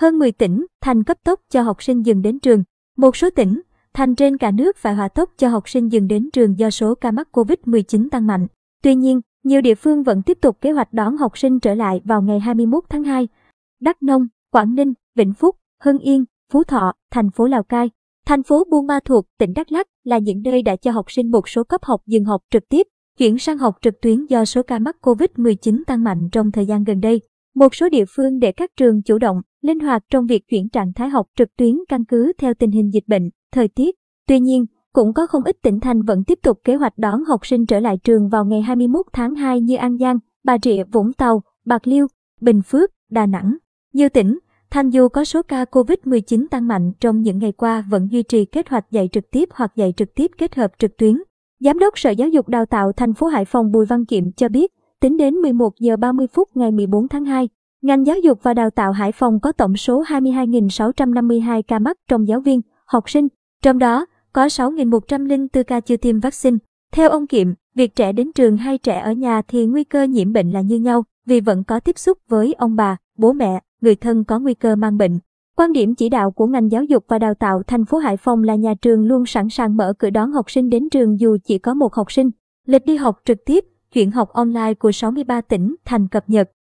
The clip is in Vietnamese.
Hơn 10 tỉnh, thành cấp tốc cho học sinh dừng đến trường. Một số tỉnh, thành trên cả nước phải hòa tốc cho học sinh dừng đến trường do số ca mắc COVID-19 tăng mạnh. Tuy nhiên, nhiều địa phương vẫn tiếp tục kế hoạch đón học sinh trở lại vào ngày 21 tháng 2. Đắk Nông, Quảng Ninh, Vĩnh Phúc, Hưng Yên, Phú Thọ, thành phố Lào Cai, thành phố Buôn Ma Thuột, tỉnh Đắk Lắk là những nơi đã cho học sinh một số cấp học dừng học trực tiếp, chuyển sang học trực tuyến do số ca mắc COVID-19 tăng mạnh trong thời gian gần đây. Một số địa phương để các trường chủ động, linh hoạt trong việc chuyển trạng thái học trực tuyến căn cứ theo tình hình dịch bệnh, thời tiết. Tuy nhiên, cũng có không ít tỉnh thành vẫn tiếp tục kế hoạch đón học sinh trở lại trường vào ngày 21 tháng 2 như An Giang, Bà Rịa, Vũng Tàu, Bạc Liêu, Bình Phước, Đà Nẵng. Nhiều tỉnh, thành dù có số ca COVID-19 tăng mạnh trong những ngày qua vẫn duy trì kế hoạch dạy trực tiếp hoặc dạy trực tiếp kết hợp trực tuyến. Giám đốc Sở Giáo dục Đào tạo thành phố Hải Phòng Bùi Văn Kiệm cho biết, tính đến 11 giờ 30 phút ngày 14 tháng 2, ngành giáo dục và đào tạo Hải Phòng có tổng số 22.652 ca mắc trong giáo viên, học sinh, trong đó có 6.104 ca chưa tiêm vaccine. Theo ông Kiệm, việc trẻ đến trường hay trẻ ở nhà thì nguy cơ nhiễm bệnh là như nhau, vì vẫn có tiếp xúc với ông bà, bố mẹ, người thân có nguy cơ mang bệnh. Quan điểm chỉ đạo của ngành giáo dục và đào tạo thành phố Hải Phòng là nhà trường luôn sẵn sàng mở cửa đón học sinh đến trường dù chỉ có một học sinh. Lịch đi học trực tiếp, chuyển học online của 63 tỉnh thành cập nhật.